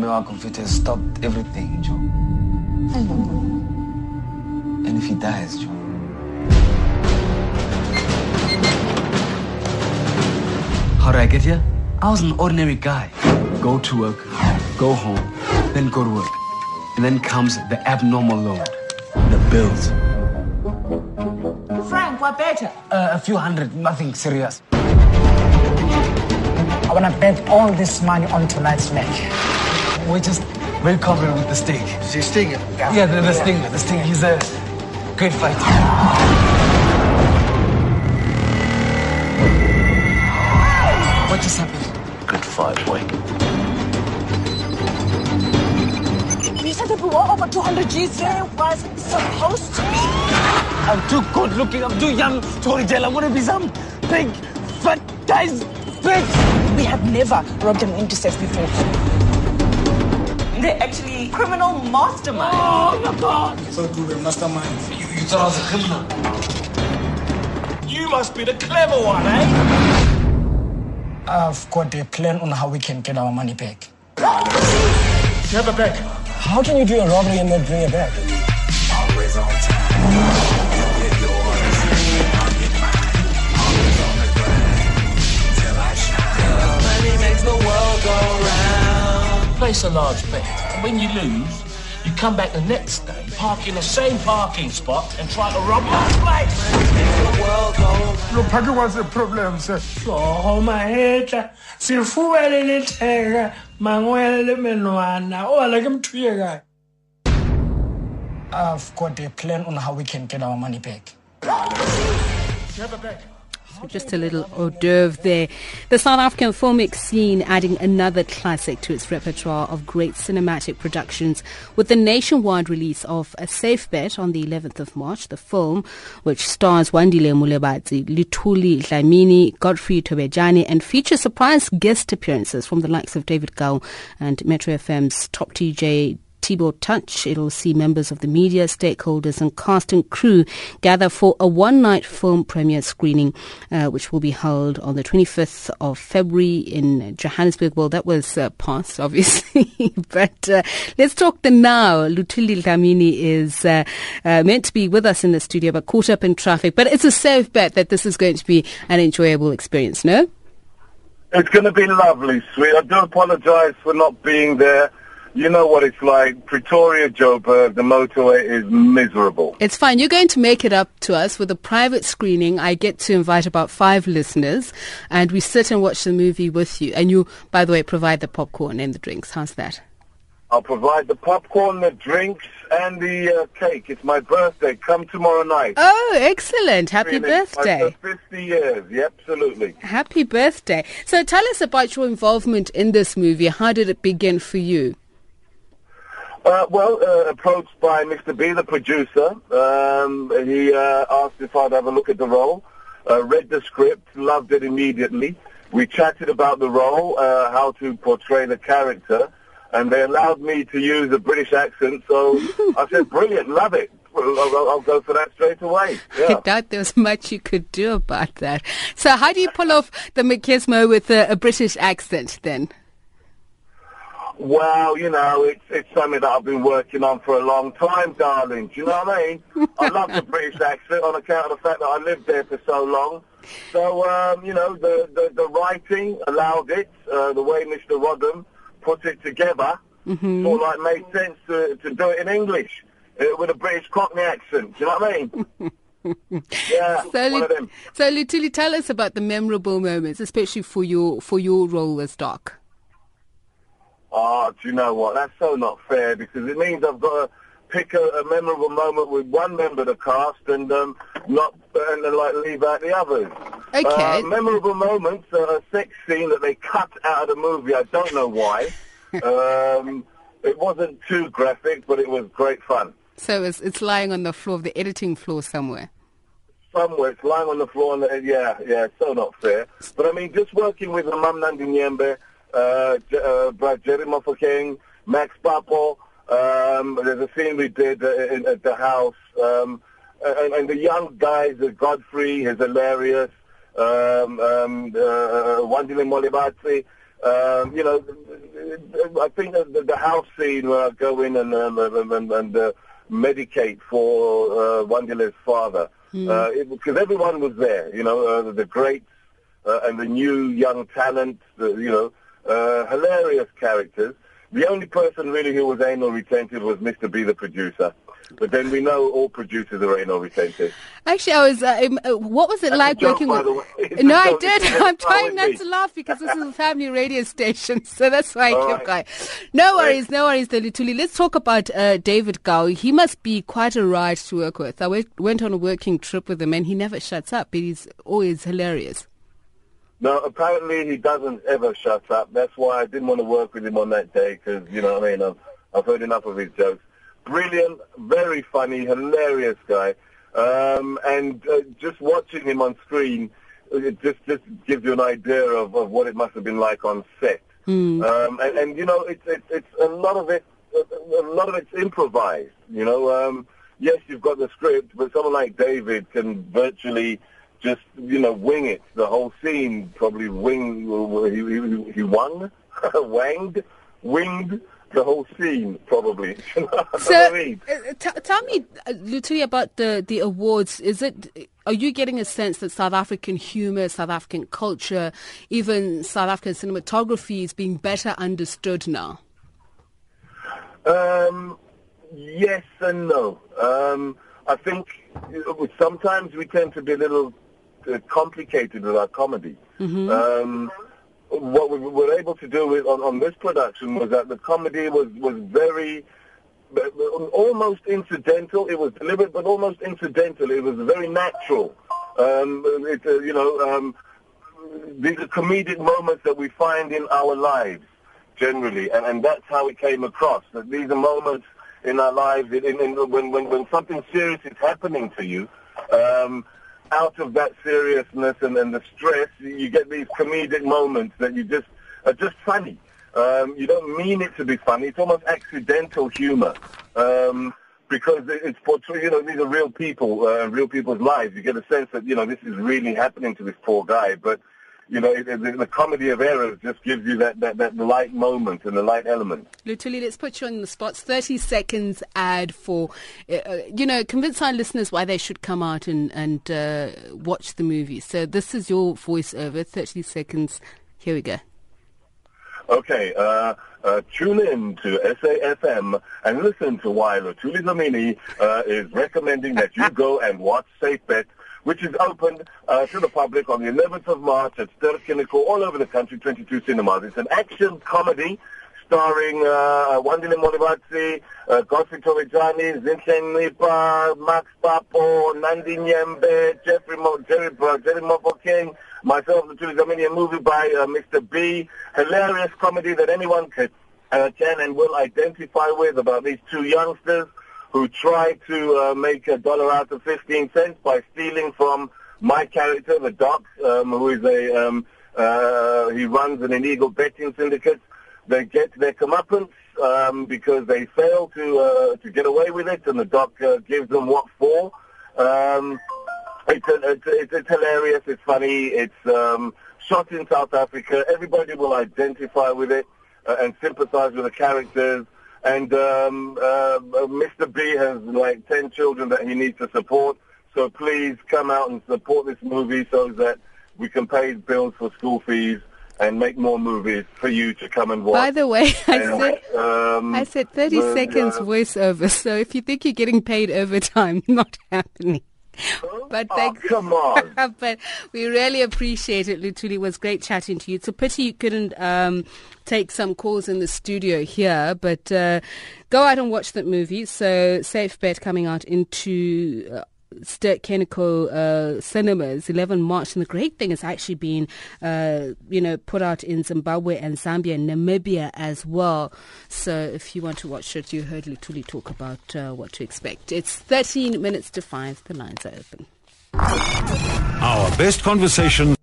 Mewa Confit has stopped everything, Joe. I know. And if he dies, Joe. How did I get here? I was an ordinary guy. Go to work, go home, then go to work. And then comes the abnormal load, the bills. Frank, what better? Uh, a few hundred, nothing serious. I want to bet all this money on tonight's match. We're just very confident with the Sting. The Stinger. Yeah, the, the Stinger, the Stinger. He's a great fighter. What just happened? Good fight, boy. You said that we were over 200 G's. There was supposed to be. I'm too good looking, I'm too young to go to jail. I want to be some big, fat guy's bitch. We have never robbed an intercept before. They're actually criminal masterminds. Oh my God. So do the mastermind. You, you thought I was a criminal? You must be the clever one, eh? I've got a plan on how we can get our money back. You have a bag. How can you do a robbery and not bring it back? Always on time. Place a large bet. And when you lose, you come back the next day, park in the same parking spot, and try to rob my place. The world go Your pocket was a problem, sir. Oh, mahetla sefuba le letheka mangwele le menwana o ala ke motho ye kae I've got a plan on how we can get our money back. You have a bag. So just a little hors d'oeuvre there. The South African filmic scene adding another classic to its repertoire of great cinematic productions with the nationwide release of A Safe Bet on the 11th of March. The film, which stars Wandile Molebatsi, Lutuli Dlamini, Godfrey Thobejane, and features surprise guest appearances from the likes of David Kau and Metro FM's top DJ Tbo Touch. It'll see members of the media, stakeholders, and cast and crew gather for a one-night film premiere screening, uh, which will be held on the 25th of February in Johannesburg. Well, that was uh, past, obviously, but uh, let's talk the now. Lutuli Dlamini is uh, uh, meant to be with us in the studio, but caught up in traffic. But it's a safe bet that this is going to be an enjoyable experience. No. It's going to be lovely, sweet. I do apologise for not being there. You know what it's like. Pretoria, Joburg, the motorway is miserable. It's fine. You're going to make it up to us with a private screening. I get to invite about five listeners, and we sit and watch the movie with you. And you, by the way, provide the popcorn and the drinks. How's that? I'll provide the popcorn, the drinks, and the uh, cake. It's my birthday. Come tomorrow night. Oh, excellent. Happy my birthday. first 50 years. Yeah, absolutely. Happy birthday. So tell us about your involvement in this movie. How did it begin for you? Uh, well, uh, approached by Mr. B, the producer. Um, he uh, asked if I'd have a look at the role. Uh, read the script, loved it immediately. We chatted about the role, uh, how to portray the character, and they allowed me to use a British accent. So I said, "Brilliant, love it. Well, I'll, I'll go for that straight away." I doubt there was much you could do about that. So how do you pull off the machismo with a, a British accent then? Well, you know, it's it's something that I've been working on for a long time, darling. Do you know what I mean? I love the British accent on account of the fact that I lived there for so long. So, um, you know, the, the, the writing allowed it, uh, the way Mr. Rodham put it together, Mm-hmm. sort of like made sense to, to do it in English uh, with a British Cockney accent. Do you know what I mean? yeah, So, one Lu- of them. so Lutuli, tell us about the memorable moments, especially for your for your role as Doc. Oh, do you know what? That's so not fair because it means I've got to pick a, a memorable moment with one member of the cast and um, not and then like leave out the others. Okay. Uh, memorable moments, uh, a sex scene that they cut out of the movie. I don't know why. um, it wasn't too graphic, but it was great fun. So it's it's lying on the floor of the editing floor somewhere. Somewhere it's lying on the floor, and yeah, yeah, it's so not fair. But I mean, just working with Mam Nandi Nyembe, uh, J- uh, Brad Jerry Max Papo. Um, there's a scene we did uh, in, at the house, um, and, and the young guys, uh, Godfrey is hilarious. Um, um, uh, Wandile Molebatsi. Um, you know, I think the, the house scene where I go in and um, and, and uh, medicate for uh, Wandile's father, uh, it, because everyone was there. You know, uh, the greats uh, and the new young talent. The, you know, uh, hilarious characters. The only person really who was anal retentive was Mr. B, the producer. But then we know all producers are anal retentive. Actually, I was. Uh, um, uh, what was it That's like joke, working with? No, I did. I'm trying not it to laugh because this is a family radio station, so that's why I All kept right. going. No worries, no worries, Delituli. Let's talk about uh, David Kau. He must be quite a ride to work with. I went, went on a working trip with him, and he never shuts up. He's always hilarious. No, apparently he doesn't ever shut up. That's why I didn't want to work with him on that day because, you know what I mean, I've, I've heard enough of his jokes. Brilliant, very funny, hilarious guy. Um, and uh, just watching him on screen, it just, just gives you an idea of, of what it must have been like on set. Um, and, and, you know, it's, it's, it's a lot of it, a lot of it's improvised, you know. Um, yes, you've got the script, but someone like David can virtually just you know wing it. The whole scene probably wing he he, he wung, wanged, winged the whole scene probably. You know So, I mean? uh, t- tell me, uh, Lutuli, about the, the awards. Is it? Are you getting a sense that South African humor, South African culture, even South African cinematography is being better understood now? Um, yes and no. Um, I think uh, sometimes we tend to be a little uh, complicated with our comedy. Um, what we were able to do with, on, on this production was that the comedy was, was very uh, almost incidental. It was deliberate, but almost incidental. It was very natural. Um, it, uh, you know, um, these are comedic moments that we find in our lives generally, and, and that's how it came across. That these are moments in our lives in, in, in, when, when, when something serious is happening to you. Um, out of that seriousness and, and the stress, you get these comedic moments that you just are just funny. Um, you don't mean it to be funny. It's almost accidental humor. Um, because it's portray you know, these are real people, uh, real people's lives. You get a sense that, you know, this is really happening to this poor guy. But, you know, it, it, the comedy of errors just gives you that, that, that light moment and the light element. Lutuli, let's put you on the spot. 30 seconds ad for, uh, uh, you know, convince our listeners why they should come out and, and uh, watch the movie. So this is your voiceover, 30 seconds. Here we go. Okay, uh, uh, tune in to SAFM and listen to why Lutuli Dlamini uh, is recommending that you go and watch Safe Bet, which is opened uh, to the public on the 11th of March at Ster-Kinekor all over the country, 22 cinemas. It's an action comedy starring uh, Wandile Molebatsi, uh, Godfrey Thobejane, Zinchen Max Papo, Nandi Nyembe, Jeffrey Mo, Jerry, uh, Jerry Mofokeng, myself, the Tuli Dlamini, a movie by uh, Mr. B. Hilarious comedy that anyone could, uh, can and will identify with about these two youngsters who try to uh, make a dollar out of 15 cents by stealing from my character, the Doc, um, who is a, um, uh, he runs an illegal betting syndicate. They get their comeuppance um, because they fail to uh, to get away with it, and the Doc uh, gives them what for. Um, it's, it's, it's, hilarious. It's funny. It's um, shot in South Africa. Everybody will identify with it uh, and sympathize with the characters. And um, uh, Mr. B has like 10 children that he needs to support. So please come out and support this movie so that we can pay bills for school fees and make more movies for you to come and watch. By the way, I And, said, um, I said 30 the, seconds uh, voiceover. So if you think you're getting paid overtime, not happening. But oh, thanks. come on. but we really appreciate it, Lutuli. It was great chatting to you. It's a pity you couldn't um, take some calls in the studio here, but uh, go out and watch that movie. So, Safe Bet coming out into. Uh, Ster-Kinekor uh, cinemas. 11 March and the great thing is actually being uh, you know put out in Zimbabwe and Zambia and Namibia as well. So if you want to watch it you heard Lutuli talk about uh, what to expect. It's 13 minutes to 5 the lines are open. Our best conversation